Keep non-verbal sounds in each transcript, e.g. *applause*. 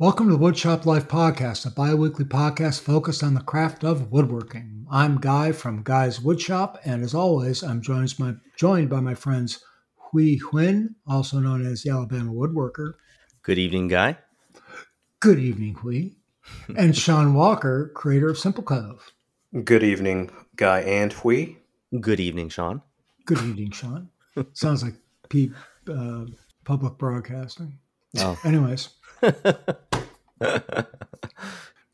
Welcome to the Woodshop Life Podcast, a bi weekly podcast focused on the craft of woodworking. I'm Guy from Guy's Woodshop, and as always, I'm joined, my, joined by my friends Hui Huynh, also known as the Alabama Woodworker. Good evening, Guy. Good evening, Hui. *laughs* and Sean Walker, creator of Simple Cove. Good evening, Guy and Hui. Good evening, Sean. Good evening, Sean. *laughs* Sounds like Pete, uh, public broadcasting. Oh. *laughs* Anyways. *laughs*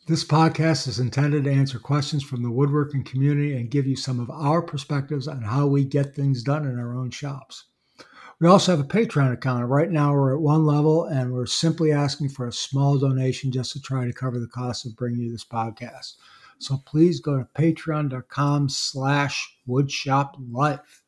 this podcast is intended to answer questions from the woodworking community and give you some of our perspectives on how we get things done in our own shops. We also have a Patreon account. Right now, we're at one level, and we're simply asking for a small donation just to try to cover the cost of bringing you this podcast. So please go to patreon.com slash woodshoplife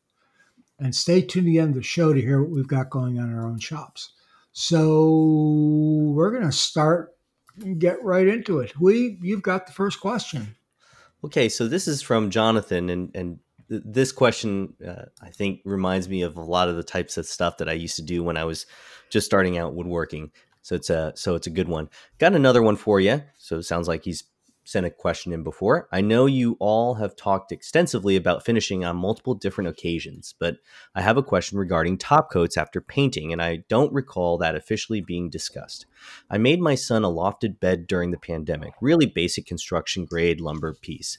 and stay tuned to the end of the show to hear what we've got going on in our own shops. So we're going to start and get right into it. Hui, you've got the first question. Okay, so this is from Jonathan, and and this question uh, I think reminds me of a lot of the types of stuff that I used to do when I was just starting out woodworking. So it's a so it's a good one. Got another one for you. So it sounds like he's sent a question in before. I know you all have talked extensively about finishing on multiple different occasions, but I have a question regarding top coats after painting, and I don't recall that officially being discussed. I made my son a lofted bed during the pandemic, really basic construction grade lumber piece.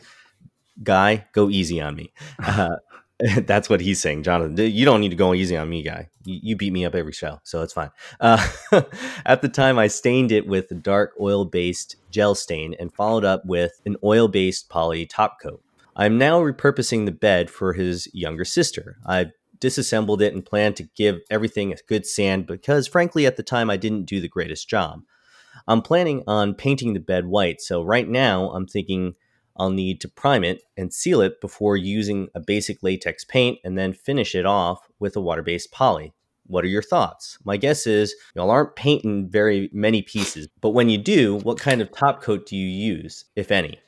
Guy, go easy on me. *laughs* Uh, *laughs* That's what he's saying, Jonathan. You don't need to go easy on me, guy. You, you beat me up every show, so it's fine. Uh, *laughs* at the time, I stained it with a dark oil based gel stain and followed up with an oil based poly top coat. I'm now repurposing the bed for his younger sister. I've disassembled it and plan to give everything a good sand because, frankly, at the time, I didn't do the greatest job. I'm planning on painting the bed white, so right now I'm thinking I'll need to prime it and seal it before using a basic latex paint and then finish it off with a water based poly. What are your thoughts? My guess is y'all aren't painting very many pieces, but when you do, what kind of top coat do you use, if any?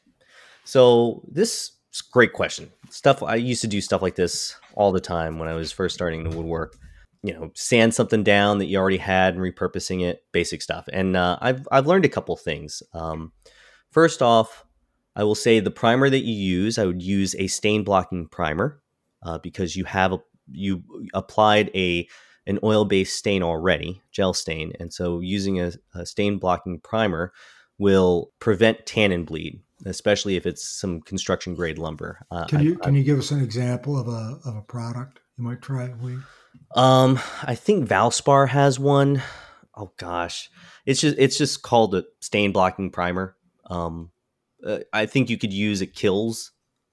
So, this is great question. Stuff I used to do stuff like this all the time when I was first starting to woodwork. You know, sand something down that you already had and repurposing it, basic stuff. And uh, I've I've learned a couple things. Um, first off, I will say the primer that you use, I would use a stain blocking primer uh, because you have a, you applied a an oil based stain already, gel stain, and so using a, a stain blocking primer will prevent tannin bleed, especially if it's some construction grade lumber. Uh, can you I, can you give us an example of a of a product you might try? We um, I think Valspar has one. Oh gosh, it's just it's just called a stain blocking primer. Um, uh, I think you could use a Kilz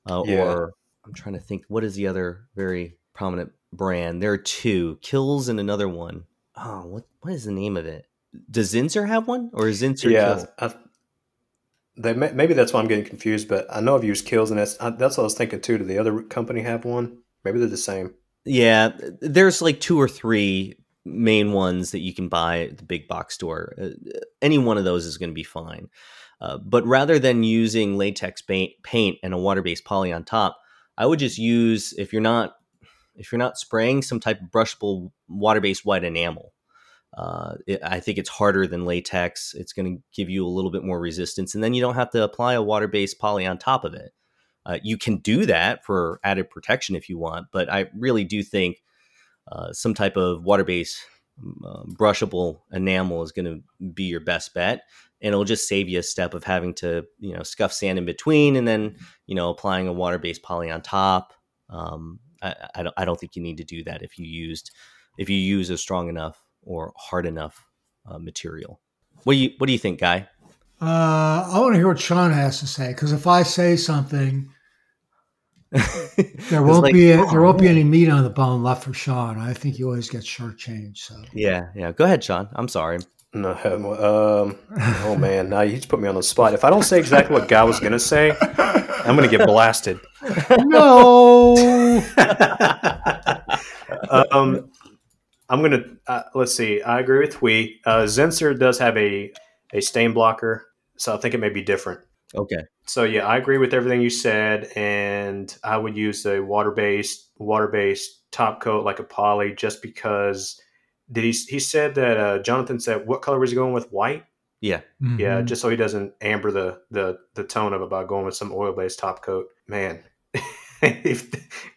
uh, yeah. or I'm trying to think what is the other very prominent brand. There are two Kilz and another one. Oh, what what is the name of it? Does Zinsser have one, or is Zinsser? Yeah, I, they may, maybe that's why I'm getting confused. But I know I've used Kilz and that's I, that's what I was thinking too. Do the other company have one? Maybe they're the same. Yeah, there's like two or three main ones that you can buy at the big box store. Uh, any one of those is going to be fine. Uh, but rather than using latex paint, and a water-based poly on top, I would just use if you're not if you're not spraying some type of brushable water-based white enamel. Uh, it, I think it's harder than latex. It's going to give you a little bit more resistance, and then you don't have to apply a water-based poly on top of it. Uh, you can do that for added protection if you want, but I really do think uh, some type of water-based uh, brushable enamel is going to be your best bet and it'll just save you a step of having to you know scuff sand in between and then you know applying a water-based poly on top um, I, I, don't, I don't think you need to do that if you used if you use a strong enough or hard enough uh, material what do you what do you think guy uh, i want to hear what sean has to say because if i say something *laughs* there won't like, be a, there won't be any meat on the bone left for Sean. I think he always gets shortchanged. So yeah, yeah. Go ahead, Sean. I'm sorry. No, um, oh man, now you just put me on the spot. If I don't say exactly what Guy was gonna say, I'm gonna get blasted. No. *laughs* um, I'm gonna uh, let's see. I agree with Hui. Uh, Zinsser does have a a stain blocker, so I think it may be different. Okay. So yeah, I agree with everything you said, and I would use a water based water based top coat like a poly, just because. Did he? He said that uh, Jonathan said what color was he going with? White. Yeah. Yeah, Mhm. just so he doesn't amber the the the tone of it by going with some oil based top coat. Man, *laughs* if,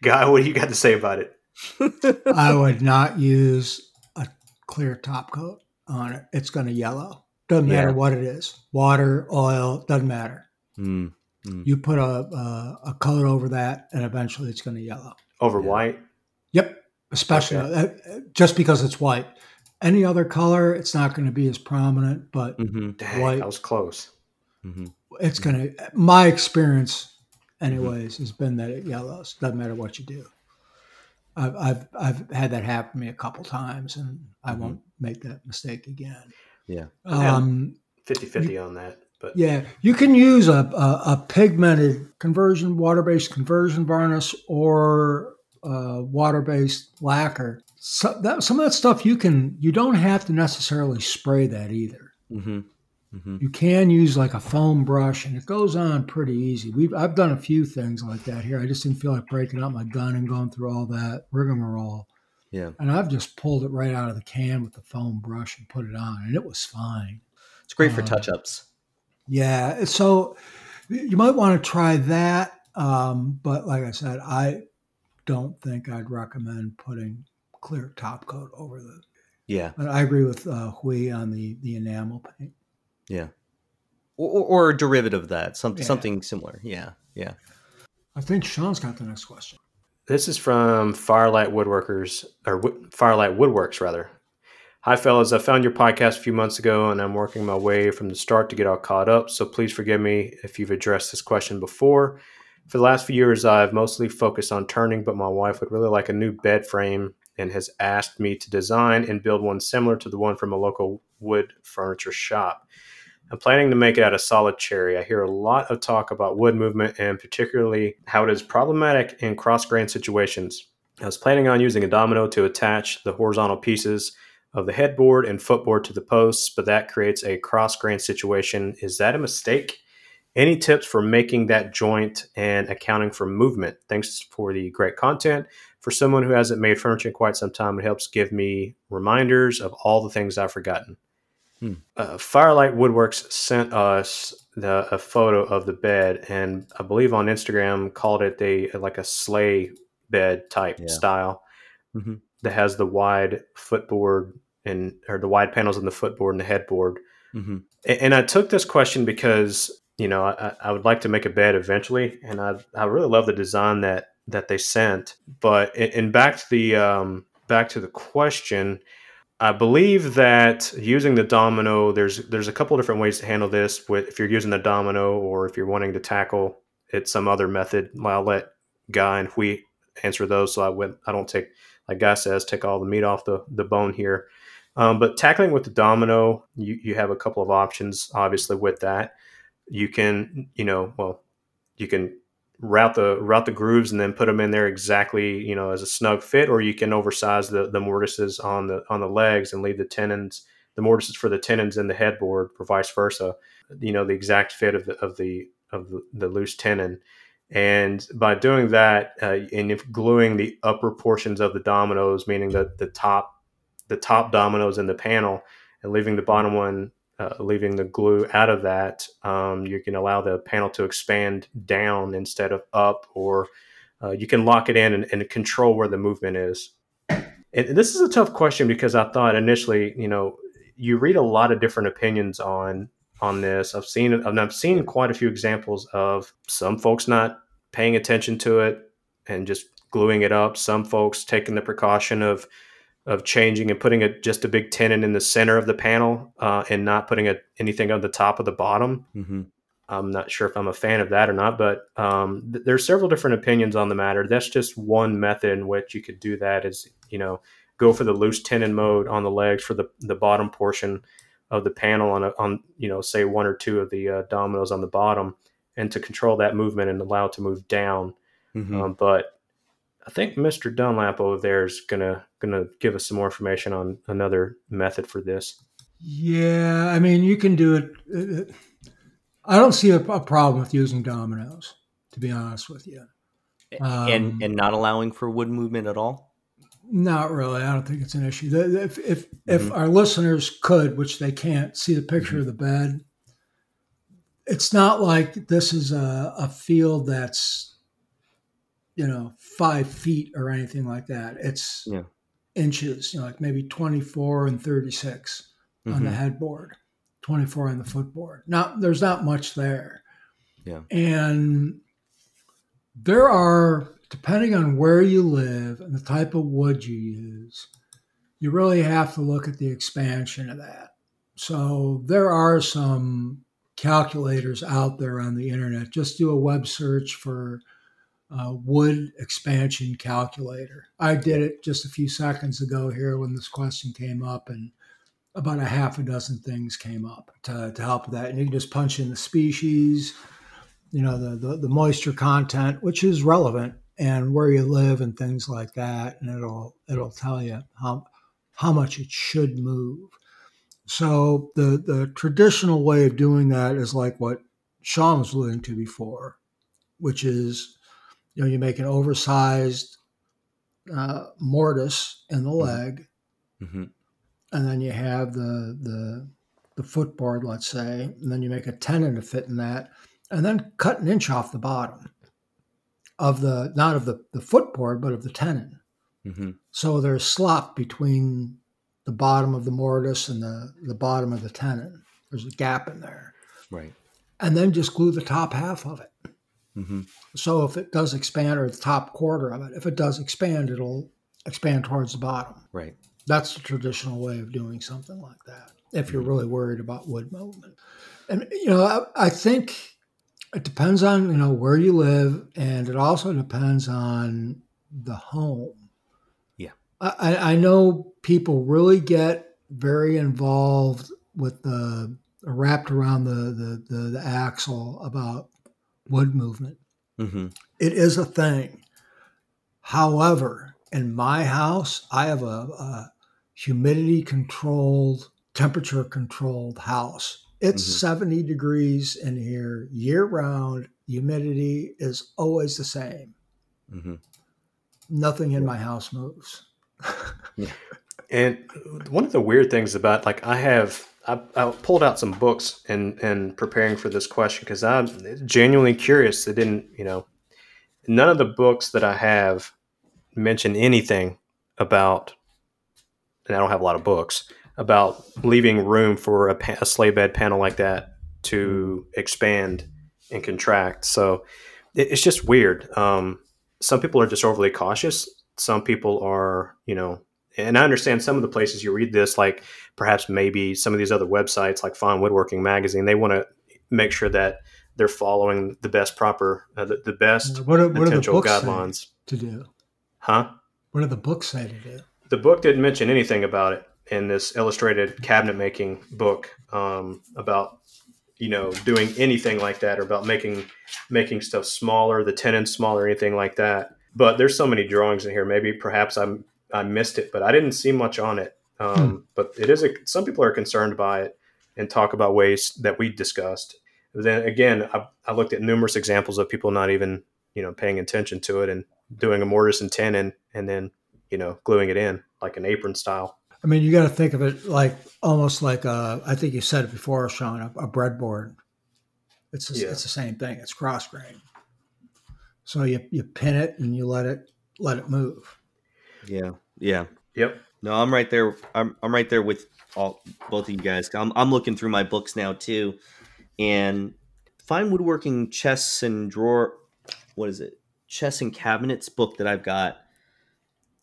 guy, what do you got to say about it? *laughs* I would not use a clear top coat on it. It's going to yellow. Doesn't matter Yeah. what it is. Water, oil, doesn't matter. Mm. You put a a, a coat over that, and eventually it's going to yellow. Over Yeah. white? Yep, especially uh, just because it's white. Any other color, it's not going to be as prominent, but hmm Dang, White. that was close. hmm it's going to. My experience, anyways, has been that it yellows. Doesn't matter what you do. I've I've I've had that happen to me a couple times, and I Mhm. won't make that mistake again. Yeah. Um, 50 50 on that. But yeah, you can use a, a, a pigmented conversion, water based conversion varnish, or uh, water based lacquer. So that, some of that stuff you can you don't have to necessarily spray that either. hmm hmm You can use like a foam brush, and it goes on pretty easy. We've I've done a few things like that here. I just didn't feel like breaking out my gun and going through all that rigmarole. Yeah. And I've just pulled it right out of the can with the foam brush and put it on, and it was fine. It's great for Um, touch ups. Yeah, so you might want to try that, um, but like I said, I don't think I'd recommend putting clear top coat over the. Yeah. But I agree with uh, Hui on the the enamel paint. Yeah. Or, or, or a derivative of that, some, Yeah. something similar. Yeah. Yeah. I think Sean's got the next question. This is from Firelight Woodworkers, or Wo- Firelight Woodworks, rather. Hi, fellas. I found your podcast a few months ago, and I'm working my way from the start to get all caught up. So please forgive me if you've addressed this question before. For the last few years, I've mostly focused on turning, but my wife would really like a new bed frame and has asked me to design and build one similar to the one from a local wood furniture shop. I'm planning to make it out of solid cherry. I hear a lot of talk about wood movement and particularly how it is problematic in cross grain situations. I was planning on using a domino to attach the horizontal pieces of the headboard and footboard to the posts, but that creates a cross grain situation. Is that a mistake? Any tips for making that joint and accounting for movement? Thanks for the great content. For someone who hasn't made furniture in quite some time, it helps give me reminders of all the things I've forgotten. Hmm. Uh, Firelight Woodworks sent us the, a photo of the bed, and I believe on Instagram called it a like a sleigh bed type Yeah. style Mhm. that has the wide footboard and or the wide panels on the footboard and the headboard. hmm A- And I took this question because you know I, I would like to make a bed eventually, and I I really love the design that that they sent. But and back to the um, back to the question, I believe that using the domino, there's there's a couple different ways to handle this. With if you're using the domino, or if you're wanting to tackle it some other method, I'll let Guy and Hui answer those. So I went I don't take like Guy says take all the meat off the the bone here. Um, but tackling with the domino, you, you have a couple of options, obviously, with that. You can, you know, well, you can route the route the grooves and then put them in there exactly, you know, as a snug fit, or you can oversize the, the mortises on the on the legs and leave the tenons, the mortises for the tenons in the headboard, or vice versa. You know, the exact fit of the of the of the, loose tenon. And by doing that, uh, and if gluing the upper portions of the dominoes, meaning the the top the top dominoes in the panel and leaving the bottom one, uh, leaving the glue out of that, um, you can allow the panel to expand down instead of up, or uh, you can lock it in and, and control where the movement is. And this is a tough question because I thought initially, you know, you read a lot of different opinions on on this. I've seen and I've seen quite a few examples of some folks not paying attention to it and just gluing it up. Some folks taking the precaution of of changing and putting a, just a big tenon in the center of the panel uh, and not putting a, anything on the top of the bottom. hmm I'm not sure if I'm a fan of that or not, but um, th- there's several different opinions on the matter. That's just one method in which you could do that. Is you know go for the loose tenon mode on the legs for the the bottom portion of the panel on a, on you know say one or two of the uh, dominoes on the bottom, and to control that movement and allow it to move down. hmm Um, but I think Mr. Dunlap over there is gonna gonna give us some more information on another method for this. Yeah, I mean, you can do it. uh, I don't see a, a problem with using dominoes, to be honest with you. Um, and and not allowing for wood movement at all. Not really. I don't think it's an issue. If if if Mhm. our listeners could, which they can't, see the picture of the bed, it's not like this is a, a field that's you know five feet or anything like that. It's Yeah. inches, you know, like maybe twenty four and thirty six on the Mhm. headboard, twenty four on the footboard. Not there's not much there. Yeah. And there are, depending on where you live and the type of wood you use, you really have to look at the expansion of that. So there are some calculators out there on the internet. Just do a web search for uh, wood expansion calculator. I did it just a few seconds ago here when this question came up, and about a half a dozen things came up to, to help with that. And you can just punch in the species, you know, the, the, the moisture content, which is relevant, and where you live and things like that, and it'll it'll tell you how how much it should move. So the the traditional way of doing that is like what Sean was alluding to before, which is you know you make an oversized uh, mortise in the leg, Mhm. and then you have the the the footboard, let's say, and then you make a tenon to fit in that, and then cut an inch off the bottom of the not of the the footboard, but of the tenon. Mhm. So there's slop between the bottom of the mortise and the, the bottom of the tenon. There's a gap in there. Right. And then just glue the top half of it. Hmm So if it does expand, or the top quarter of it, if it does expand, it'll expand towards the bottom. Right. That's the traditional way of doing something like that. If you're really worried about wood movement, and you know, I, I think it depends on you know where you live, and it also depends on the home. Yeah. I, I- I know people really get very involved with the wrapped around the the, the, the axle about wood movement. hmm It is a thing. However, in my house, I have a, a humidity controlled, temperature controlled house. It's Mhm. 70 degrees in here year round. Humidity is always the same. hmm Nothing in my house moves. *laughs* And one of the weird things about like I have I, I pulled out some books and and preparing for this question because I'm genuinely curious. They didn't, you know, none of the books that I have mention anything about, and I don't have a lot of books about leaving room for a, a sleigh bed panel like that to expand and contract. So it, it's just weird. Um, some people are just overly cautious. Some people are, you know, and I understand some of the places you read this, like perhaps maybe some of these other websites, like Fine Woodworking Magazine, they want to make sure that they're following the best proper, uh, the, the best What, are- what potential guidelines. to do? Huh? What do the books say to do? The book didn't mention anything about it in this illustrated cabinet making book um, about you know doing anything like that or about making making stuff smaller, the tenon smaller, anything like that. But there's so many drawings in here. Maybe perhaps I'm I missed it, but I didn't see much on it. Um, But it is a some people are concerned by it and talk about ways that we discussed. But then again, I, I looked at numerous examples of people not even you know paying attention to it and doing a mortise and tenon and then you know gluing it in like an apron style. I mean, you got to think of it like almost like a, I think you said it before, Sean, a, a breadboard. It's the- Yeah. it's the same thing. It's cross grain. So you you pin it and you let it let it move. Yeah. Yeah. Yep. No, I'm right there. I'm I'm right there with all both of you guys. I'm I'm looking through my books now too, and fine woodworking chests and drawer. What is it? Chests and cabinets book that I've got.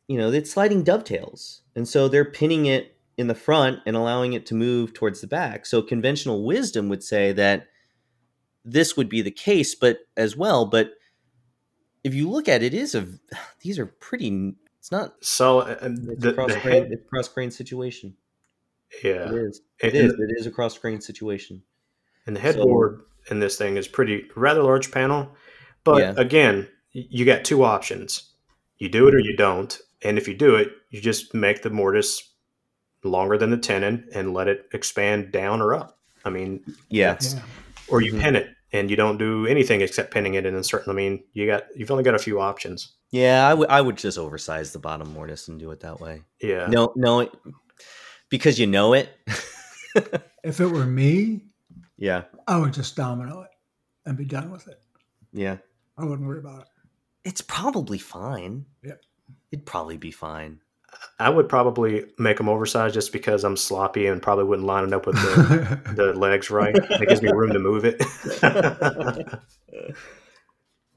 You know, it's sliding dovetails, and so they're pinning it in the front and allowing it to move towards the back. So conventional wisdom would say that this would be the case, but as well, but if you look at it, it is a *sighs* these are pretty. It's not So uh, it's the, a cross grain, head, It's cross grain situation. yeah, It is. It And- is. It is a cross grain situation. and the headboard in this thing is pretty rather large panel. But Yeah. again, you got two options: you do it or you don't. And if you do it, you just make the mortise longer than the tenon and let it expand down or up. I mean, Yeah. Yeah. or you Mhm. pin it and you don't do anything except pinning it and a certain. I mean, you got you've only got a few options. Yeah, I would I would just oversize the bottom mortise and do it that way. Yeah. No, no, because you know it. *laughs* If it were me, yeah, I would just domino it and be done with it. yeah. I wouldn't worry about it. It's probably fine. Yep. It'd probably be fine. I would probably make them oversized just because I'm sloppy and probably wouldn't line it up with the, *laughs* the legs right. It gives me room to move it. *laughs*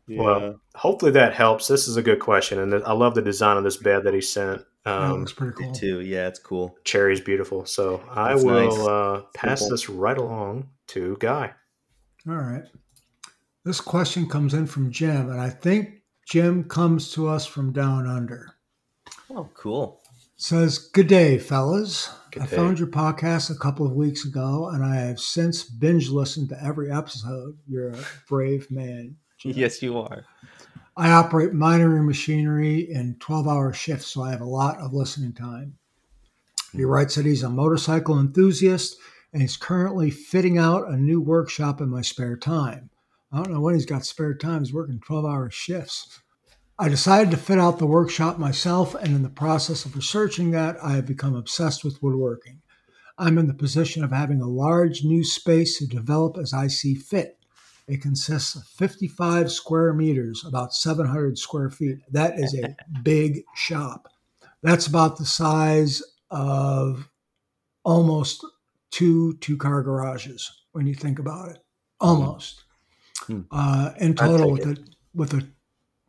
Well, hopefully that helps. This is a good question, and I love the design of this bed that he sent. that Um, looks pretty cool. too. Yeah, it's cool. cherry's beautiful, so I That's will nice. uh, pass Simple. this right along to Guy. All right. This question comes in from Jim, and I think Jim comes to us from down under. Oh, cool. Says, Good day, fellas. Good I day. found your podcast a couple of weeks ago, and I have since binge listened to every episode. You're a brave man. Yes, you are. I operate minery machinery in 12 hour shifts, so I have a lot of listening time. He hmm. writes that he's a motorcycle enthusiast and he's currently fitting out a new workshop in my spare time. I don't know when he's got spare time. He's working 12 hour shifts. I decided to fit out the workshop myself, and in the process of researching that, I have become obsessed with woodworking. I'm in the position of having a large new space to develop as I see fit. It consists of 55 square meters, about 700 square feet. That is a *laughs* big shop. That's about the size of almost two two car garages when you think about it. Almost. Hmm. Uh, in total, with a with a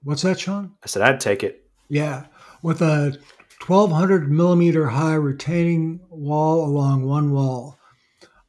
what's that, Sean? I said I'd take it. Yeah, with a 1200 millimeter high retaining wall along one wall.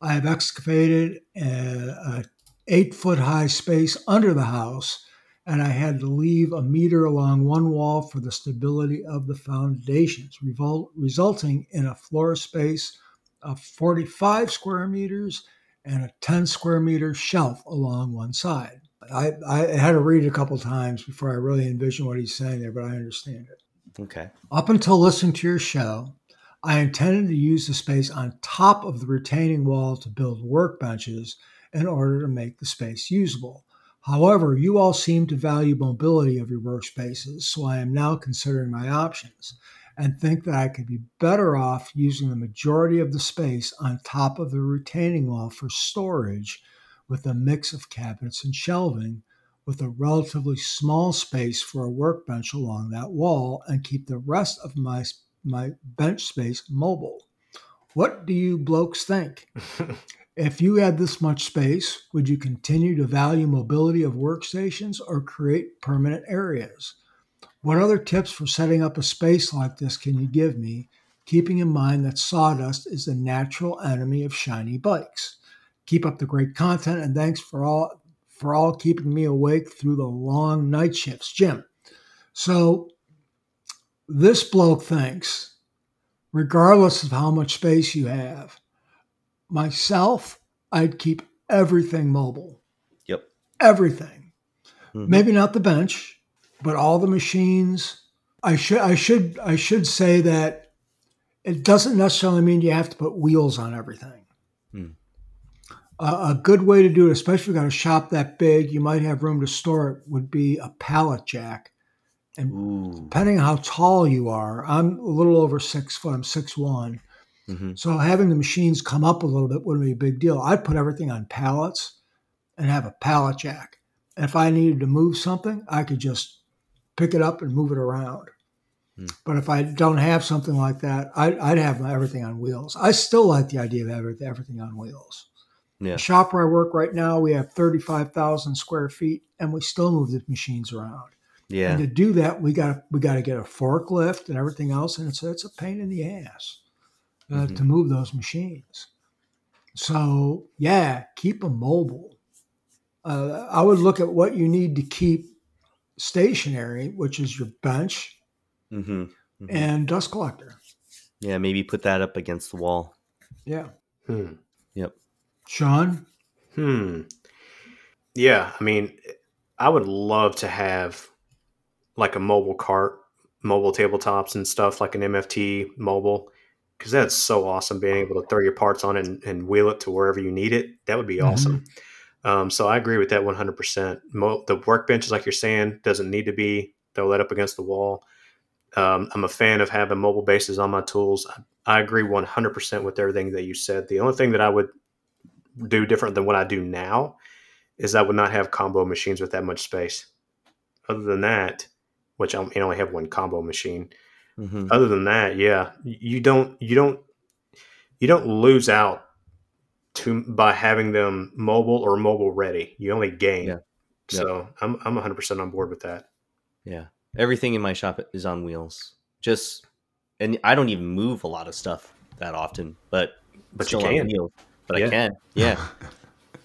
I have excavated a, a eight foot high space under the house, and I had to leave a meter along one wall for the stability of the foundations, revol- resulting in a floor space of 45 square meters and a 10 square meter shelf along one side. I, I had to read it a couple times before I really envisioned what he's saying there, but I understand it. Okay. Up until listening to your show, I intended to use the space on top of the retaining wall to build workbenches in order to make the space usable. However, you all seem to value mobility of your workspaces, so I am now considering my options and think that I could be better off using the majority of the space on top of the retaining wall for storage with a mix of cabinets and shelving with a relatively small space for a workbench along that wall and keep the rest of my my bench space mobile. What do you blokes think? *laughs* if you had this much space, would you continue to value mobility of workstations or create permanent areas? What other tips for setting up a space like this can you give me, keeping in mind that sawdust is the natural enemy of shiny bikes? Keep up the great content and thanks for all for all keeping me awake through the long night shifts, Jim. So this bloke thinks, regardless of how much space you have, myself, I'd keep everything mobile. Yep. Everything. Mhm. Maybe not the bench, but all the machines. I should I should I should say that it doesn't necessarily mean you have to put wheels on everything. Hmm. A- a good way to do it, especially if you've got a shop that big, you might have room to store it, would be a pallet jack. Ooh. Depending on how tall you are, I'm a little over six foot, I'm six one. hmm So having the machines come up a little bit wouldn't be a big deal. I'd put everything on pallets and have a pallet jack. And if I needed to move something, I could just pick it up and move it around. Hmm. But if I don't have something like that, I'd, I'd have everything on wheels. I still like the idea of having everything on wheels. Yeah. The shop where I work right now, we have 35,000 square feet and we still move the machines around. Yeah. And to do that, we got we got to get a forklift and everything else, and it's it's a pain in the ass uh, Mhm. to move those machines. So yeah, keep them mobile. Uh, I would look at what you need to keep stationary, which is your bench hmm and dust collector. Yeah. Maybe put that up against the wall. Yeah, Hmm. Sean. Hmm. Yeah, I mean, I would love to have like a mobile cart, mobile tabletops and stuff like an MFT mobile, because that's so awesome being able to throw your parts on and, and wheel it to wherever you need it. That would be Mhm. awesome. Um, so I agree with that 100%. Mo- the workbench, is like you're saying, doesn't need to be throw that up against the wall. Um, I'm a fan of having mobile bases on my tools. I, I agree 100% with everything that you said. The only thing that I would do different than what I do now is I would not have combo machines with that much space. Other than that, which I only have one combo machine. Mm-hmm. Other than that, yeah, you don't you don't you don't lose out to by having them mobile or mobile ready. You only gain. Yeah. So yep. I'm I'm 100 percent on board with that. Yeah, everything in my shop is on wheels. Just and I don't even move a lot of stuff that often, but but you can. Wheels, but yeah. I can. Yeah.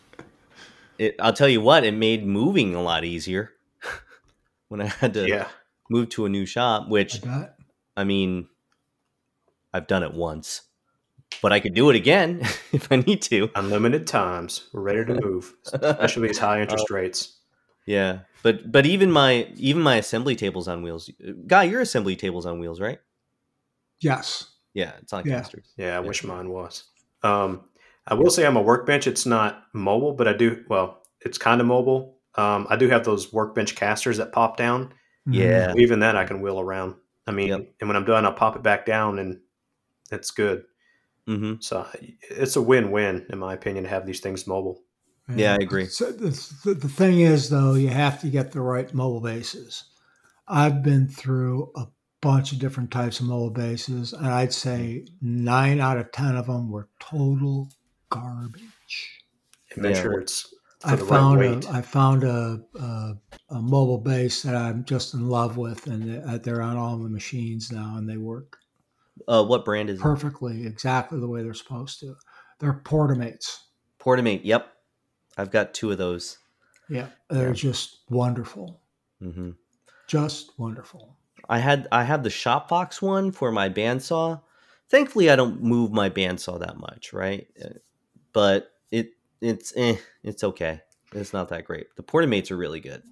*laughs* it, I'll tell you what, it made moving a lot easier *laughs* when I had to yeah. move to a new shop. Which I, I mean, I've done it once but I could do it again *laughs* if I need to. Unlimited times. We're ready to move, especially these high interest uh, rates. Yeah, but but even my even my assembly tables on wheels. Guy, your assembly tables on wheels, right? Yes. Yeah, it's on yeah. casters. Yeah, I yeah. wish mine was. Um, I will say I'm a workbench. It's not mobile, but I do well. It's kind of mobile. Um, I do have those workbench casters that pop down. Mm-hmm. Yeah, even that I can wheel around. I mean, yep. and when I'm done, I'll pop it back down, and it's good. Mm-hmm. So it's a win-win, in my opinion, to have these things mobile. Yeah, I agree. So the, the thing is, though, you have to get the right mobile bases. I've been through a bunch of different types of mobile bases, and I'd say nine out of ten of them were total garbage. Make yeah. sure it's I found right a, I found a, a, a mobile base that I'm just in love with, and they're on all the machines now, and they work. Uh, what brand is perfectly, it? exactly the way they're supposed to. They're Portamates. Portamate, yep. I've got two of those. Yeah, they're yeah. just wonderful. Mm-hmm. Just wonderful. I had I had the Shopfox one for my bandsaw. Thankfully, I don't move my bandsaw that much, right? But it it's eh, it's okay. It's not that great. The Portamates are really good.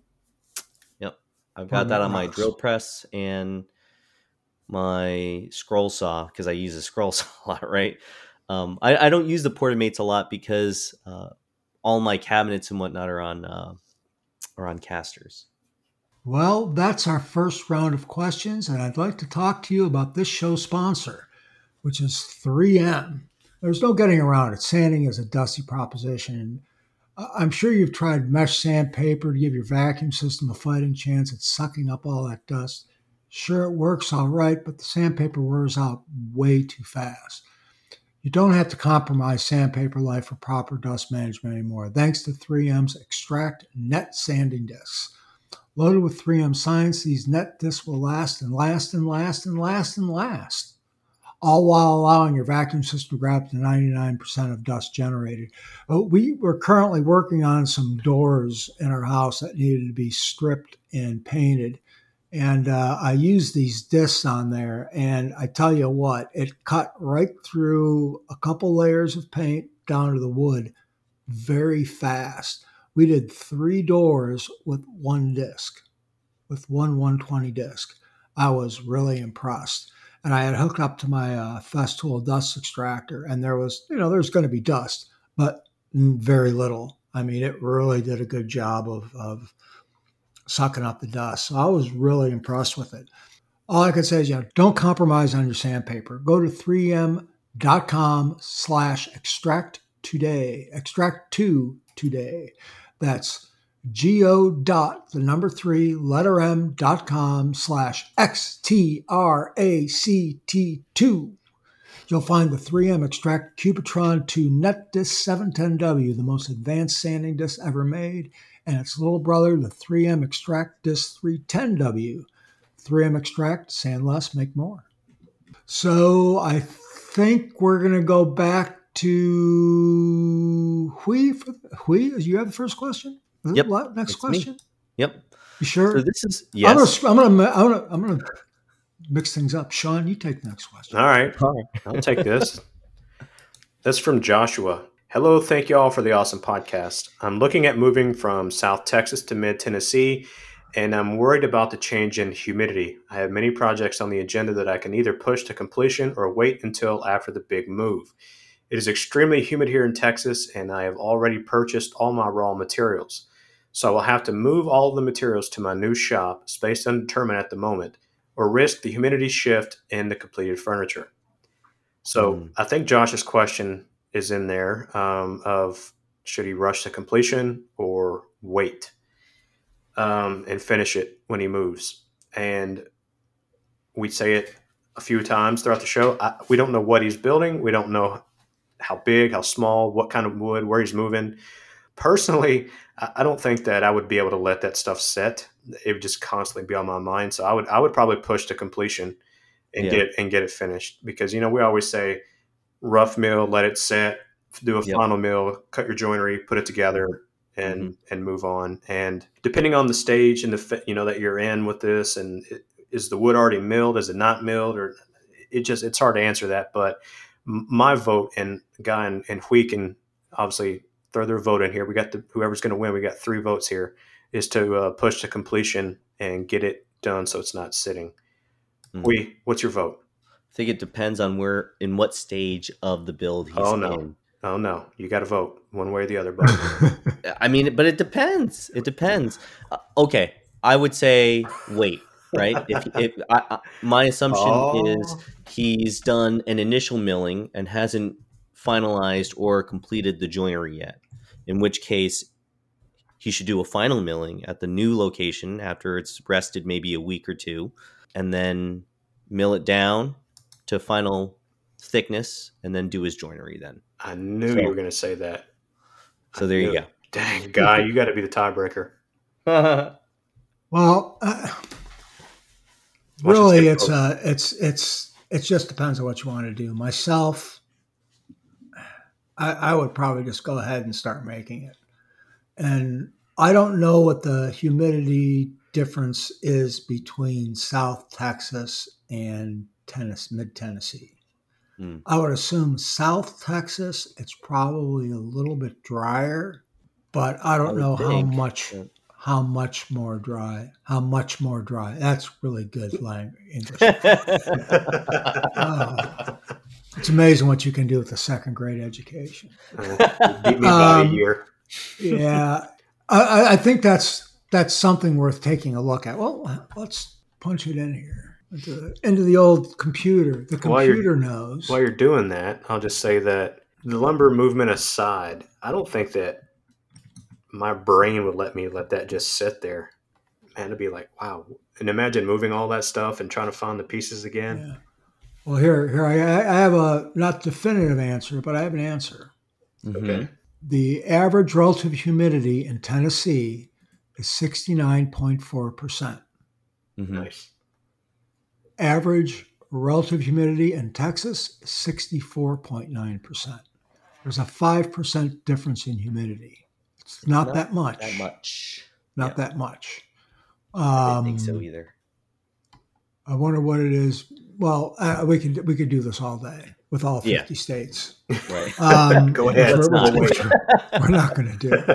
Yep, I've got that on my drill press and my scroll saw because I use a *laughs* scroll saw a lot, right? Um, I, I, don't use the Portamates a lot because uh, all my cabinets and whatnot are on uh, are on casters. Well, that's our first round of questions, and I'd like to talk to you about this show sponsor, which is 3M. There's no getting around it. Sanding is a dusty proposition. I'm sure you've tried mesh sandpaper to give your vacuum system a fighting chance at sucking up all that dust. Sure, it works all right, but the sandpaper wears out way too fast. You don't have to compromise sandpaper life for proper dust management anymore, thanks to 3M's Extract Net Sanding Discs. Loaded with 3M science, these net discs will last and last and last and last and last, all while allowing your vacuum system to grab to 99% of dust generated. But we were currently working on some doors in our house that needed to be stripped and painted and uh, I used these discs on there, and I tell you what, it cut right through a couple layers of paint down to the wood very fast. We did three doors with one disc, with one 120 disc. I was really impressed. And I had hooked up to my uh, Festool dust extractor, and there was, you know, there's going to be dust, but very little. I mean, it really did a good job of, of sucking up the dust. So I was really impressed with it. All I can say is, you know, don't compromise on your sandpaper. Go to 3m.com slash extract today. Extract two today. That's go dot the number three letter m dot com slash x t r a c t two. You'll find the 3M Extract Cubitron 2 Net Disc 710W, the most advanced sanding disc ever made and its little brother, the 3M Extract Disc 310W. 3M Extract, sand less, make more. So I think we're going to go back to Hui. Hui, you have the first question? Yep. What? Next question? Me. Yep. You sure? So this is yes. I'm gonna, I'm gonna, I'm gonna, I'm gonna mix things up. Sean, you take the next question. All right. All right. I'll take this. That's from Joshua. Hello, thank you all for the awesome podcast. I'm looking at moving from South Texas to mid Tennessee, and I'm worried about the change in humidity. I have many projects on the agenda that I can either push to completion or wait until after the big move. It is extremely humid here in Texas, and I have already purchased all my raw materials. So I will have to move all the materials to my new shop, space undetermined at the moment, or risk the humidity shift in the completed furniture. So Mm. I think Josh's question is in there um, of should he rush to completion or wait um, and finish it when he moves? And we say it a few times throughout the show. I, we don't know what he's building. We don't know how big, how small, what kind of wood, where he's moving. Personally, I don't think that I would be able to let that stuff set. It would just constantly be on my mind. So I would I would probably push to completion and Yeah. get and get it finished because you know we always say rough mill, let it set, do a Yep. final mill, cut your joinery, put it together, and mm-hmm. and move on. And depending on the stage and the you know that you're in with this, and it, is the wood already milled? Is it not milled? Or it just it's hard to answer that. But my vote and Guy and, and Hui can obviously throw their vote in here. We got the whoever's going to win. We got three votes here. Is to uh, push to completion and get it done so it's not sitting. Mhm. Hui, what's your vote? I think it depends on where, in what stage of the build he's Oh, no. in. Oh no, you got to vote one way or the other. But *laughs* I mean, but it depends. It depends. Uh, okay, I would say wait. Right? If, if I, I, my assumption Oh. is he's done an initial milling and hasn't finalized or completed the joinery yet, in which case he should do a final milling at the new location after it's rested maybe a week or two, and then mill it down to final thickness, and then do his joinery. Then, I knew So- you were going to say that. so there you go. Dang, guy, you got to be the tiebreaker. *laughs* well, uh, really, it's uh, it's it's it just depends on what you want to do. Myself, I, I would probably just go ahead and start making it, and I don't know what the humidity difference is between South Texas and Tennessee, Mid Tennessee. Hmm. I would assume South Texas, it's probably a little bit drier, but I don't would know how much yeah. how much more dry. How much more dry. That's really good *laughs* language English. *laughs* Oh, it's amazing what you can do with a second grade education. *laughs* You beat me by a Um, year. Yeah, I- I, think that's that's something worth taking a look at. Well, let's punch it in here into the, into the old computer. The While computer knows. While you're doing that, I'll just say that the lumber movement aside, I don't think that my brain would let me let that just sit there. Man, it'd be like, wow. And imagine moving all that stuff and trying to find the pieces again. Yeah. Well, here, here I, I have a not definitive answer, but I have an answer. Mhm. Okay. The average relative humidity in Tennessee is sixty nine point four percent. Mhm. Nice. Average relative humidity in Texas is sixty four point nine percent. There's a five percent difference in humidity. It's not, Not that much. That much. Not yeah. that much. I Um, didn't think so either. I wonder what it is. Well, uh, we could we could do this all day with all Yeah. fifty states. Right. *laughs* Um, Go ahead. We're, we're- not. we're not going to do it.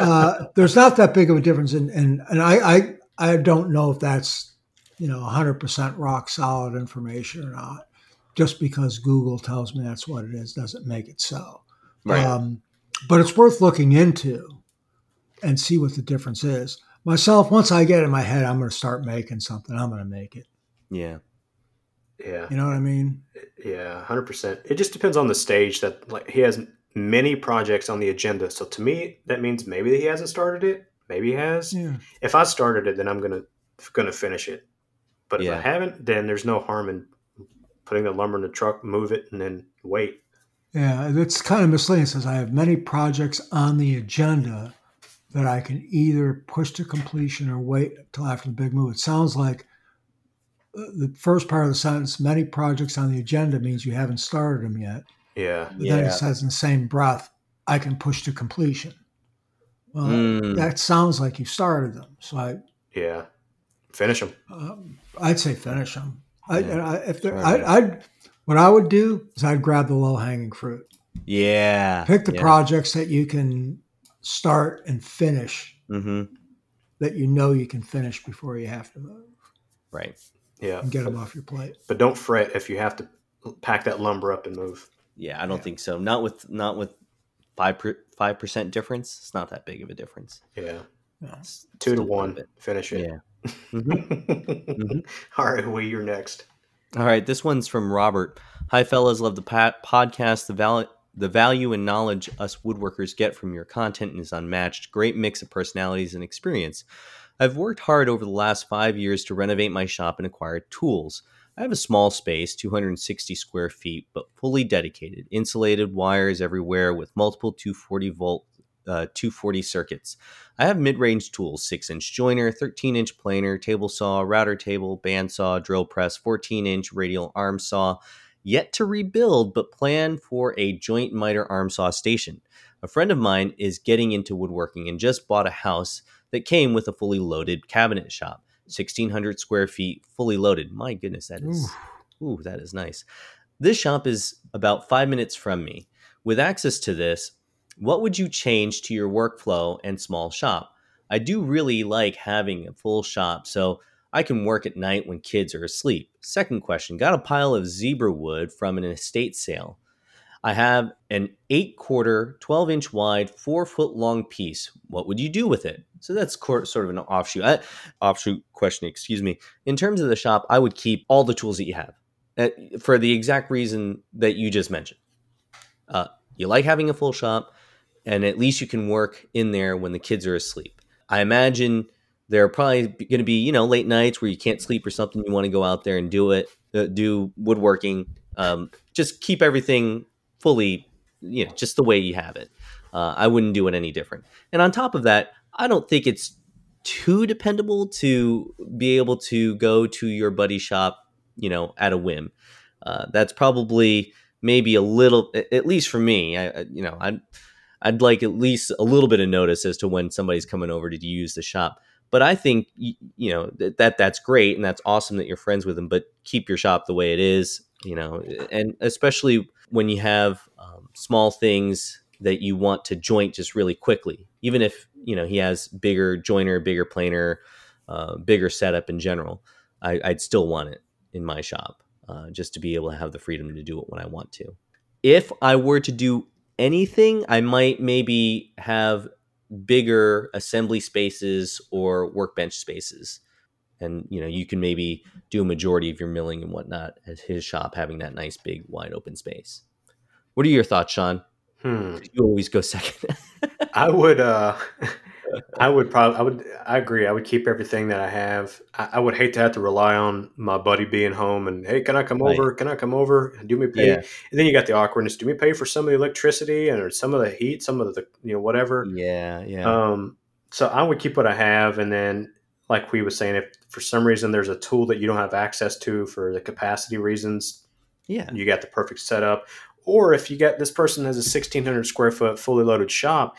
Uh, there's not that big of a difference, and and, and I, I I don't know if that's you know 100 percent rock solid information or not. Just because Google tells me that's what it is doesn't make it so. Right. Um, but it's worth looking into and see what the difference is. Myself, once I get in my head, I'm going to start making something. I'm going to make it. Yeah. yeah. You know what I mean? Yeah, hundred percent. It just depends on the stage that like he has many projects on the agenda. So to me, that means maybe he hasn't started it. Maybe he has. Yeah. If I started it, then I'm gonna gonna finish it. But if I haven't, then there's no harm in putting the lumber in the truck, move it, and then wait. Yeah, it's kind of misleading. It says I have many projects on the agenda that I can either push to completion or wait till after the big move. It sounds like the first part of the sentence, many projects on the agenda means you haven't started them yet. Yeah, But then Yeah. it says in the same breath, I can push to completion. Well, Mm. that sounds like you started them. So I, yeah. Finish them. um, I'd say finish them. I, Yeah. I, if there, Sure, I, yeah. I'd, what I would do is I'd grab the low hanging fruit. Yeah. Pick the yeah. projects that you can start and finish Mm-hmm. that you know you can finish before you have to move Right. Yeah, and get them off your plate. but don't fret if you have to pack that lumber up and move. Yeah, I don't Yeah. think so. Not with not with five five percent difference. It's not that big of a difference. Yeah. Yeah. It's Two to still quite a one. Finish it. Yeah. *laughs* Mhm. All right, Hui you're next. All right, this one's from Robert. Hi, fellas. Love the pat- podcast. The value, the value and knowledge us woodworkers get from your content is unmatched. Great mix of personalities and experience. I've worked hard over the last five years to renovate my shop and acquire tools. I have a small space, 260 square feet, but fully dedicated, insulated wires everywhere with multiple 240 volt, uh, 240 circuits. I have mid-range tools: six-inch jointer, 13-inch planer, table saw, router table, bandsaw, drill press, 14-inch radial arm saw. Yet to rebuild, but plan for a joint miter arm saw station. A friend of mine is getting into woodworking and just bought a house that came with a fully loaded cabinet shop, 1,600 square feet, fully loaded. My goodness, that is ooh, that is nice. This shop is about five minutes from me. With access to this, what would you change to your workflow and small shop? I do really like having a full shop so I can work at night when kids are asleep. Second question Got a pile of zebra wood from an estate sale. I have an 8 quarter, 12 inch wide, 4 foot long piece. What would you do with it? So that's sort of an offshoot, uh, offshoot question, excuse me. In terms of the shop, I would keep all the tools that you have uh, for the exact reason that you just mentioned. Uh, you like having a full shop, and at least you can work in there when the kids are asleep. I imagine there are probably going to be you know late nights where you can't sleep or something. You want to go out there and do it, uh, do woodworking. Um, just keep everything fully, you know, just the way you have it. Uh, I wouldn't do it any different. And on top of that, I don't think it's too dependable to be able to go to your buddy shop, you know, at a whim. Uh, that's probably maybe a little, at least for me. I, you know, I'd I'd like at least a little bit of notice as to when somebody's coming over to use the shop. But I think you know that that's great and that's awesome that you're friends with them. But keep your shop the way it is, you know, and especially when you have um, small things that you want to joint just really quickly. Even if you know he has bigger jointer, bigger planer, uh, bigger setup in general, I, I'd still want it in my shop uh, just to be able to have the freedom to do it when I want to. If I were to do anything, I might maybe have bigger assembly spaces or workbench spaces. And you know, you can maybe do a majority of your milling and whatnot at his shop, having that nice big wide open space. What are your thoughts, Sean? Hmm. You always go *laughs* second. I would. uh *laughs* I would probably. I would. I agree. I would keep everything that I have. I, I would hate to have to rely on my buddy being home and hey, can I come Right. over? Can I come over? And do me pay? Yeah. And then you got the awkwardness. Do me pay for some of the electricity and or some of the heat, some of the you know whatever. yeah, yeah, Um, so I would keep what I have, and then, like we was saying, if for some reason there's a tool that you don't have access to for the capacity reasons, yeah, you got the perfect setup. Or if you got this person has a 1600 square foot fully loaded shop,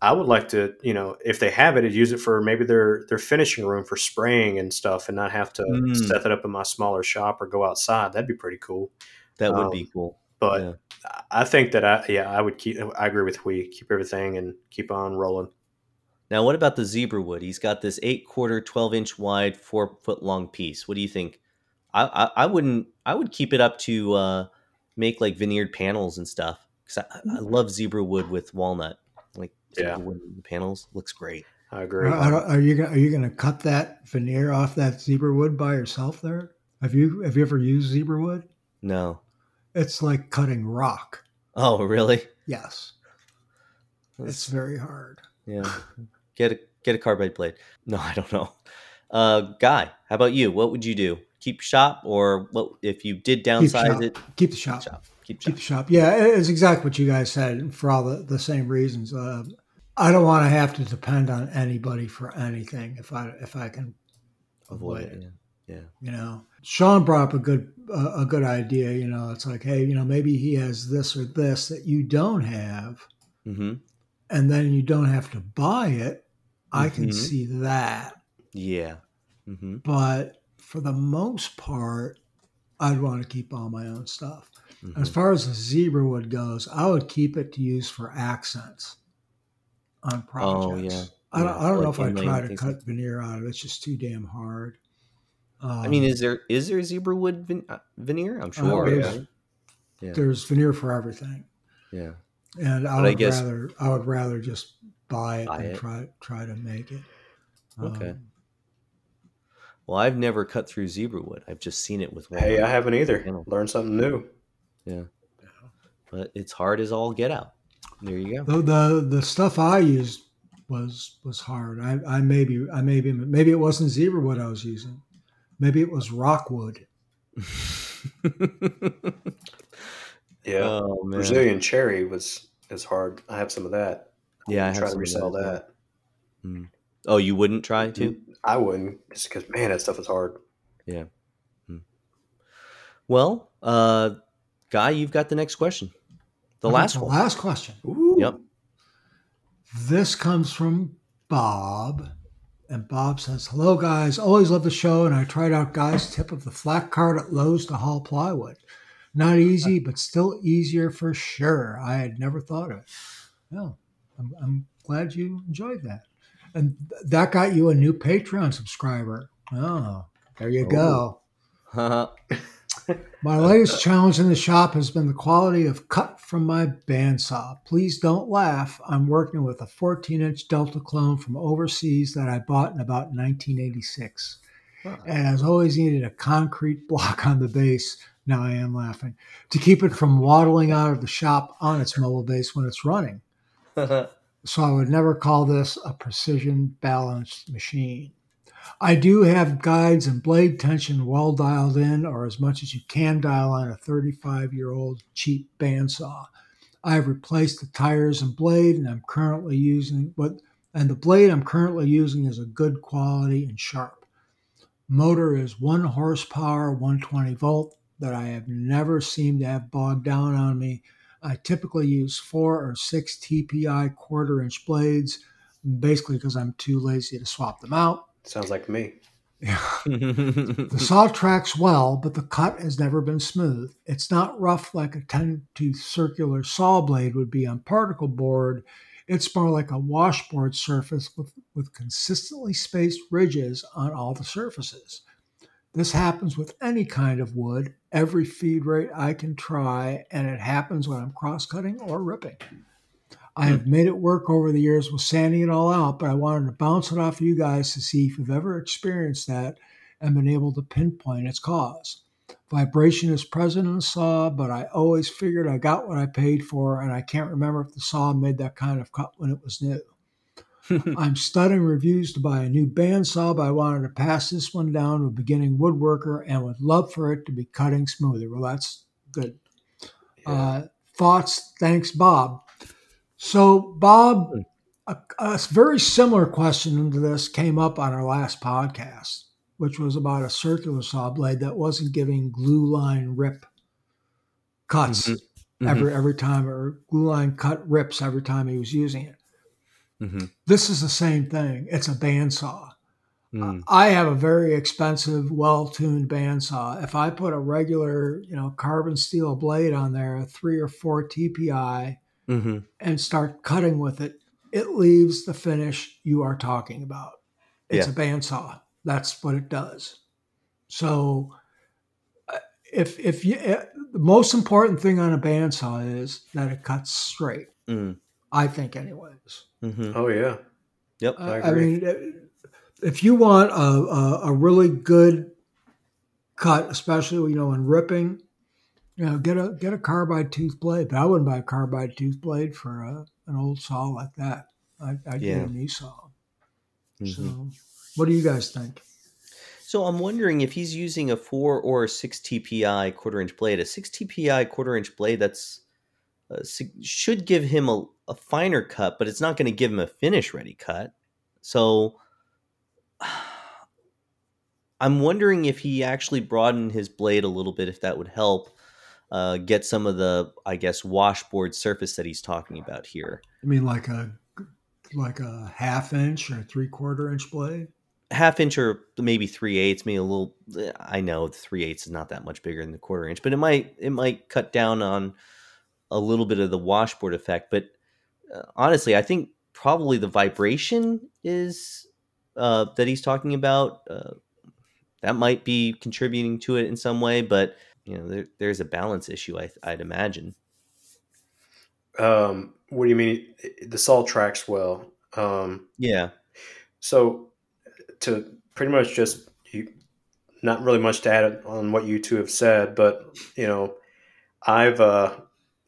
I would like to, you know, if they have it, use it for maybe their their finishing room for spraying and stuff, and not have to Mm. set that up in my smaller shop or go outside. That'd be pretty cool. that would um, be cool. But Yeah. I think that I yeah I would keep. I agree with Hui keep everything and keep on rolling. Now, what about the zebra wood? He's got this eight quarter, twelve inch wide, four foot long piece. What do you think? I I, I wouldn't. I would keep it up to uh, make like veneered panels and stuff because I, I love zebra wood with walnut. Like zebra Yeah. wood the panels looks great. I agree. Are, are- are you gonna, are you going to cut that veneer off that zebra wood by yourself there? Have you have you ever used zebra wood? No. It's like cutting rock. Oh, really? Yes, it's very hard. yeah. *laughs* Get a get a carbide blade. *laughs* No, I don't know. Uh, guy, how about you? What would you do? Keep shop, or what if you did downsize shop. it? Keep the shop. Shop. Keep Keep shop. the shop. Yeah, it's exactly what you guys said for all the, the same reasons. Uh, I don't want to have to depend on anybody for anything if I if I can Avoid avoid it. it. Yeah. yeah. You know, Sean brought up a good uh, a good idea. You know, it's like, hey, you know, maybe he has this or this that you don't have, Mm-hmm. and then you don't have to buy it. I can Mhm. see that, Yeah. Mm-hmm. but for the most part, I'd want to keep all my own stuff. mm-hmm. As far as the zebra wood goes, I would keep it to use for accents on projects. Oh, yeah. I don't, Yeah, I don't like know if I inlaying try to cut veneer out of it. It's just too damn hard. Um, I mean, is there is there zebra wood ven- uh, veneer? I'm Oh, sure. there's- Yeah. there's veneer for everything, Yeah. and I But I would guess- rather I would rather just buy it Buy than it. try try to make it. Okay. Um, Well, I've never cut through zebra wood. I've just seen it with Hey. I haven't either. Panel. Learned something new. Yeah. But it's hard as all get out. There you go. the, the the stuff I used was was hard. I, I maybe I maybe maybe it wasn't zebra wood I was using. Maybe it was rockwood. *laughs* Yeah, Oh man. Brazilian cherry was is hard. I have some of that. Yeah, I I'm have trying some to resell that as well. Mm. Oh, you wouldn't try to? Mm, I wouldn't, just because man, that stuff is hard. Yeah. Hmm. Well, uh, guy, you've got the next question. The Okay, last the one. Last question. Ooh. Yep. This comes from Bob. And Bob says, Hello, guys. Always love the show. And I tried out Guy's tip of the flat cart at Lowe's to haul plywood. Not easy, but still easier for sure. I had never thought of it. No, I'm, I'm glad you enjoyed that. And th- that got you a new Patreon subscriber. Oh, there you go. Oh. My latest challenge in the shop has been the quality of cut from my bandsaw. Please don't laugh. I'm working with a 14 inch Delta clone from overseas that I bought in about 1986. And has always needed a concrete block on the base. Now I am laughing to keep it from waddling out of the shop on its mobile base when it's running. *laughs* So I would never call this a precision balanced machine. I do have guides and blade tension well dialed in, or as much as you can dial on a 35 year old cheap bandsaw. I have replaced the tires and blade, and I'm currently using what, and the blade I'm currently using is a good quality and sharp. Motor is one horsepower, 120 volt, that I have never seemed to have bogged down on me. I typically use four or six TPI quarter inch blades, basically because I'm too lazy to swap them out. Sounds like me. *laughs* The saw tracks well, but the cut has never been smooth. It's not rough like a 10 tooth circular saw blade would be on particle board. It's more like a washboard surface with, with consistently spaced ridges on all the surfaces. This happens with any kind of wood, every feed rate I can try, and it happens when I'm cross cutting or ripping. I have made it work over the years with sanding it all out, but I wanted to bounce it off you guys to see if you've ever experienced that and been able to pinpoint its cause. Vibration is present in the saw, but I always figured I got what I paid for, and I can't remember if the saw made that kind of cut when it was new. *laughs* I'm studying reviews to buy a new bandsaw, but I wanted to pass this one down to a beginning woodworker and would love for it to be cutting smoother. Well, that's good. Uh, thoughts? Thanks, Bob. So, Bob, a, a very similar question to this came up on our last podcast, which was about a circular saw blade that wasn't giving glue line rip cuts Mhm. Mhm. every every time, or glue line cut rips every time he was using it. Mhm. This is the same thing. It's a bandsaw. Mm. I have a very expensive, well-tuned bandsaw. If I put a regular, you know, carbon steel blade on there, a three or four TPI, Mhm. and start cutting with it, it leaves the finish you are talking about. It's Yeah. a bandsaw. That's what it does. So, uh, if if you uh, the most important thing on a bandsaw is that it cuts straight. Mm. I think, anyways. Mhm. Oh yeah. Yep. I I, I agree. mean, uh, if you want a, a, a really good cut, especially you know in ripping, you know, get a get a carbide tooth blade. But I wouldn't buy a carbide tooth blade for a, an old saw like that. I'd, I'd Yeah. get a new saw. Mhm. So, what do you guys think? So I'm wondering if he's using a four or a six TPI quarter inch blade. A six TPI quarter inch blade that's uh, should give him a, a finer cut, but it's not going to give him a finish ready cut. So *sighs* I'm wondering if he actually broadened his blade a little bit, if that would help uh, get some of the, I guess, washboard surface that he's talking about here. I mean, like a like a half inch or three quarter inch blade. half inch or maybe three eighths, maybe a little. I know three eighths is not that much bigger than the quarter inch, but it might it might cut down on a little bit of the washboard effect. But uh, honestly, I think probably the vibration is uh, that he's talking about. Uh, that might be contributing to it in some way, but you know, there, there's a balance issue. I, I'd imagine. Um, what do you mean? The saw tracks well. Um, Yeah. so to pretty much just you, not really much to add on what you two have said, but you know, I've uh,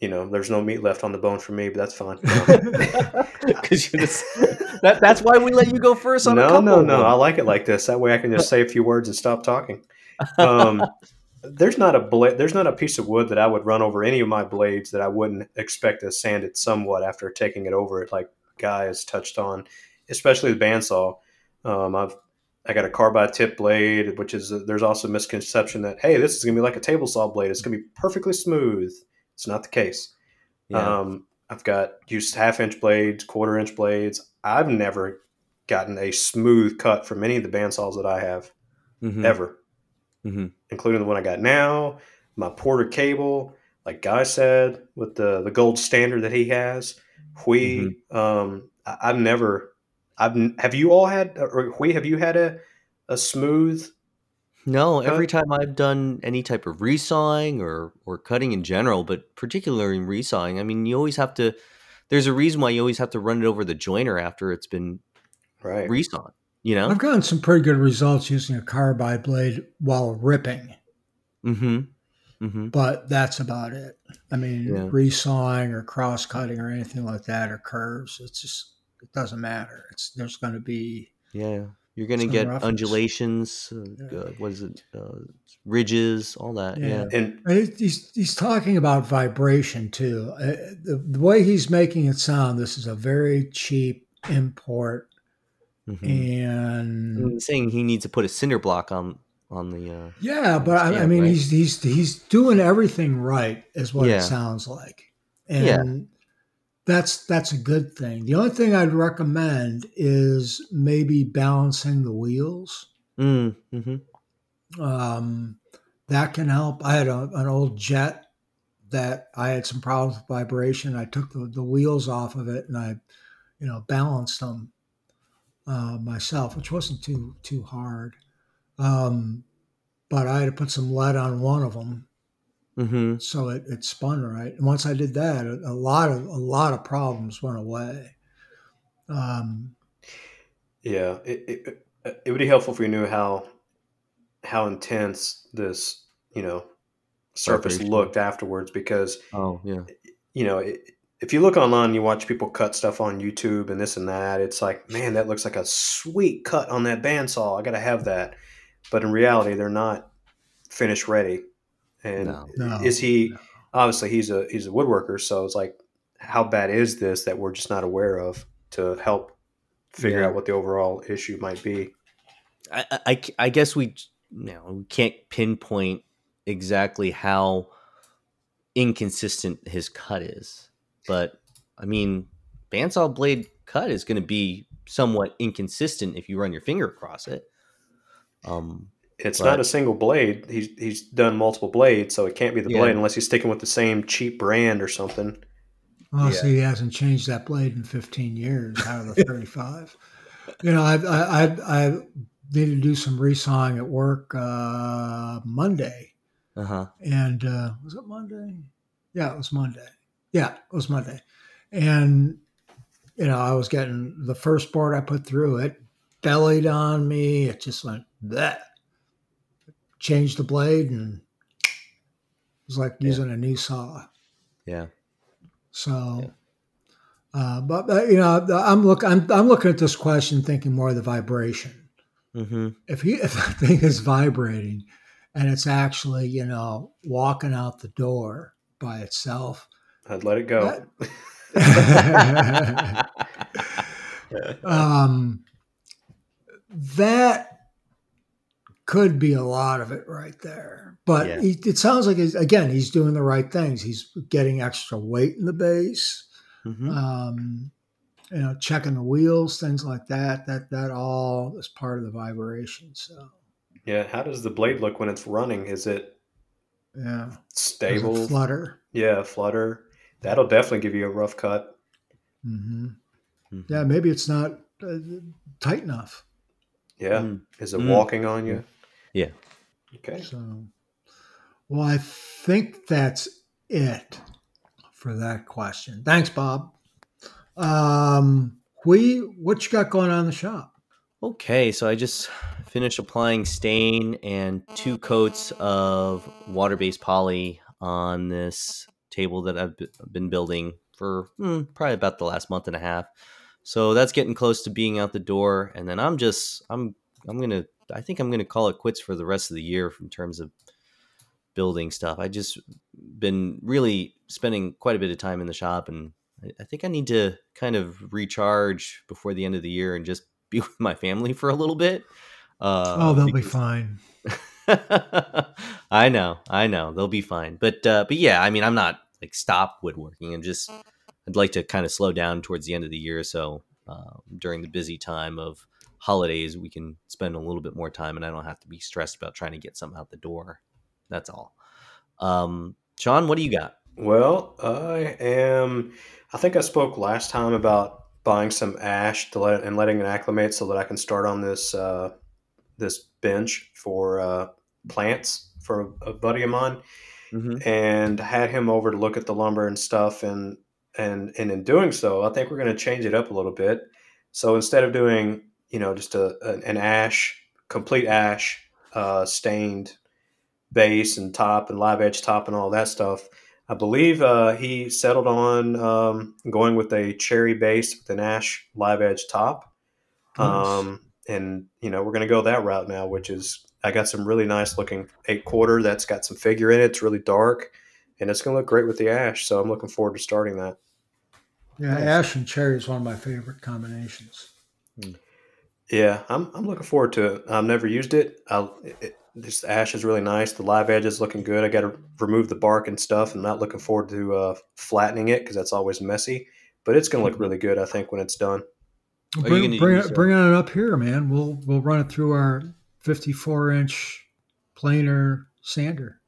you know, there's no meat left on the bone for me, but that's fine. *laughs* *laughs* Because just *laughs* that, that's why we let you go first on a no, couple. no, no. I like it like this. That way, I can just say a few words and stop talking. Um, there's not a blade. There's not a piece of wood that I would run over any of my blades that I wouldn't expect to sand it somewhat after taking it over it, like Guy has touched on, especially the bandsaw. Um, I've I got a carbide tip blade, which is there's also a misconception that hey, this is gonna be like a table saw blade. It's gonna be perfectly smooth. It's not the case. Yeah. Um, I've got used half inch blades, quarter inch blades. I've never gotten a smooth cut from any of the bandsaws that I have Mhm. ever, Mhm. including the one I got now, my Porter-Cable, like Guy said, with the the gold standard that he has. Hui, um, I, I've never. I've have you all had or Hui? Have you had a a smooth? No, every Cut? time I've done any type of resawing or or cutting in general, but particularly in resawing, I mean, you always have to. There's a reason why you always have to run it over the jointer after it's been Right. resawn. You know. I've gotten some pretty good results using a carbide blade while ripping, Mm-hmm. Mm-hmm. but that's about it. I mean, Yeah. resawing or cross cutting or anything like that or curves, it's just it doesn't matter. It's there's going to be Yeah, you're gonna Some get roughness. undulations. Uh, Yeah. uh, what is it? Uh, ridges, all that. Yeah. Yeah. And And he- He's he's talking about vibration too. Uh, The, the way he's making it sound, this is a very cheap import, Mhm. and And saying he needs to put a cinder block on on the. Uh, yeah, but I, I mean, right? he's he's he's doing everything right, is what Yeah. it sounds like, and Yeah. That's that's a good thing. The only thing I'd recommend is maybe balancing the wheels. mm, hmm um, that can help. I had a, an old jet that I had some problems with vibration. I took the, the wheels off of it and I, you know, balanced them uh, myself, which wasn't too too hard. Um, but I had to put some lead on one of them hmm so it, it spun right. And once I did that, a, a lot of a lot of problems went away. Um, yeah, it, it it would be helpful if we knew how how intense this you know surface Vibration. looked afterwards because Oh yeah. you know, it, if you look online, and you watch people cut stuff on YouTube and this and that. It's like, man, that looks like a sweet cut on that bandsaw. I got to have that. But in reality, they're not finished ready. And No. No, is he? no. Obviously, he's a he's a woodworker. So it's like, how bad is this that we're just not aware of to help figure Yeah. out what the overall issue might be? I, I, I guess we, you know, we can't pinpoint exactly how inconsistent his cut is, but I mean, bandsaw blade cut is going to be somewhat inconsistent if you run your finger across it. Um, It's But- not a single blade. He's he's done multiple blades, so it can't be the Yeah. blade unless he's sticking with the same cheap brand or something. Well, Yeah. see, he hasn't changed that blade in 15 years out of the *laughs* 35. you know, I, I, I, I needed to do some resawing at work uh, Monday. uh huh. And uh, was it Monday? Yeah, it was Monday. Yeah, it was Monday. And, you know, I was getting the first board I put through it, bellied on me. It just went that. Changed the blade and it was like Yeah. using a new saw. Yeah. So, uh, but, but you know, I'm look, I'm, I'm looking at this question thinking more of the vibration. Mm-hmm. If he, *laughs* if the thing is vibrating, and it's actually, you know, walking out the door by itself, I'd let it go. *laughs* *laughs* um, that could be a lot of it right there. But Yeah. he, it sounds like, he's, again, he's doing the right things. He's getting extra weight in the base. hmm um, you know, checking the wheels, things like that. That that all is part of the vibration. So Yeah, how does the blade look when it's running? Is it yeah, stable? flutter. Yeah, flutter. That'll definitely give you a rough cut. hmm Mhm. Yeah, maybe it's not uh, tight enough. Yeah. Mm. Is it Mm. walking on you? Yeah. Okay. So, Well, I think that's it for that question. Thanks, Bob. Um, Hui, what you got going on in the shop? Okay, so I just finished applying stain and two coats of water-based poly on this table that I've been building for hmm, probably about the last month and a half. So that's getting close to being out the door, and then I'm just I'm I'm gonna I think I'm gonna call it quits for the rest of the year in terms of building stuff. I just been really spending quite a bit of time in the shop, and I think I need to kind of recharge before the end of the year and just be *laughs* with my family for a little bit. Uh, oh, they'll because... be fine. *laughs* I know, I know, they'll be fine. But uh, but yeah, I mean, I'm not like stop woodworking and just I'd like to kind of slow down towards the end of the year. So uh, during the busy time of holidays, we can spend a little bit more time, and I don't have to be stressed about trying to get something out the door. That's all. Um, Sean, what do you got? Well, I am. I think I spoke last time about buying some ash to let and letting it acclimate so that I can start on this uh, this bench for uh, plants for a, a buddy of mine, mm-hmm. and had him over to look at the lumber and stuff. And and and in doing so, I think we're going to change it up a little bit. So instead of doing you know just a, an ash complete ash uh, stained base and top and live edge top and all that stuff. I believe uh, he settled on um, going with a cherry base with an ash live edge top. Nice. Um, and you know we're going to go that route now, which is I got some really nice looking eight quarter that's got some figure in it. It's really dark, and it's going to look great with the ash. So I'm looking forward to starting that. Yeah, nice. ash and cherry is one of my favorite combinations. Hmm. Yeah, I'm, I'm looking forward to it. I've never used it. I'll, it, this ash is really nice. The live edge is looking good. I got to remove the bark and stuff. I'm not looking forward to uh, flattening it because that's always messy. But it's going to look really good, I think, when it's done. bring, bring, it, bring it up here, man. We'll we'll run it through our 54 inch planer sander.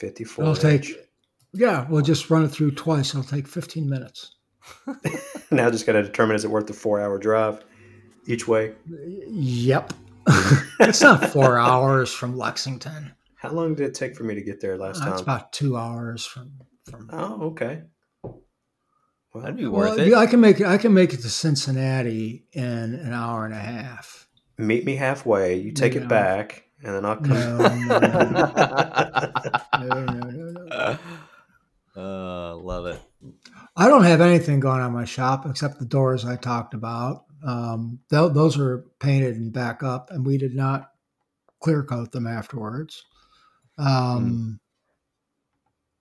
Dang, 54. It'll take. Yeah, we'll just run it through twice. It'll take 15 minutes. *laughs* now just got to determine is it worth the four hour drive each way? Yep. *laughs* it's not four hours from Lexington. How long did it take for me to get there last uh, time? It's about two hours from. from oh, okay. Well, That'd be worth well, it. I can make it. I can make it to Cincinnati in an hour and a half. Meet me halfway. You take it back, and then I'll come. *laughs* No, no, no, no, no. Uh, love it. I don't have anything going on in my shop except the doors I talked about. Um, th- those are painted and back up, and we did not clear coat them afterwards. Um, mm.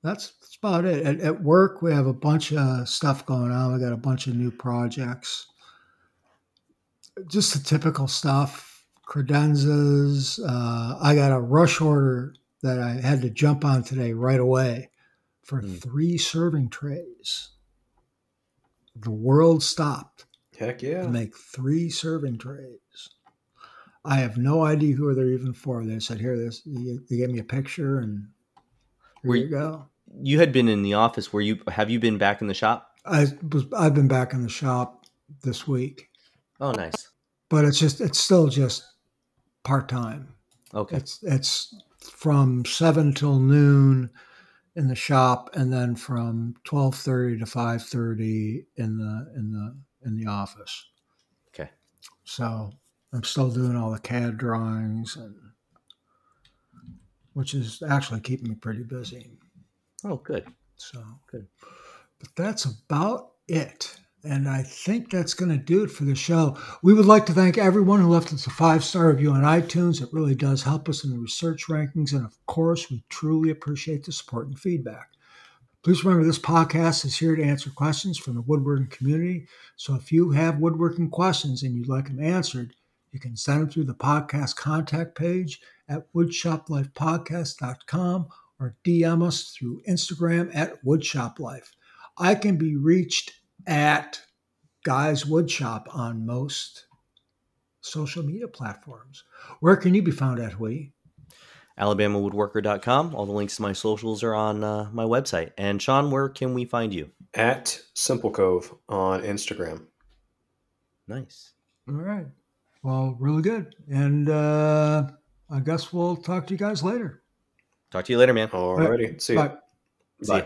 That's that's about it. At, at, work, we have a bunch of stuff going on. We got a bunch of new projects. Just the typical stuff, credenzas. Uh, I got a rush order that I had to jump on today right away for mm. three serving trays. The world stopped Heck yeah. To make three serving trays. I have no idea who they're even for. They said, here, this. They gave me a picture and here you, you go. You had been in the office. Were you, have you been back in the shop? I was, I've been back in the shop this week. Oh, nice. But it's just, it's still just part time. Okay. It's, it's from seven till noon in the shop and then from 1230 to 530 in the in the in the office. Okay. So I'm still doing all the CAD drawings and which is actually keeping me pretty busy. Oh, good. So good. But that's about it. And I think that's going to do it for the show. We would like to thank everyone who left us a five star review on iTunes. It really does help us in the research rankings. And of course, we truly appreciate the support and feedback. Please remember this podcast is here to answer questions from the woodworking community. So if you have woodworking questions and you'd like them answered, you can send them through the podcast contact page at woodshoplifepodcast.com or DM us through Instagram at woodshoplife. I can be reached at Guys Woodshop on most social media platforms. Where can you be found at, Woody? alabamawoodworker.com. All the links to my socials are on uh, my website. And Sean, where can we find you? At Simple Cove on Instagram. Nice. All right. Well, really good. And uh, I guess we'll talk to you guys later. Talk to you later, man. Alrighty. See you. Bye. See ya.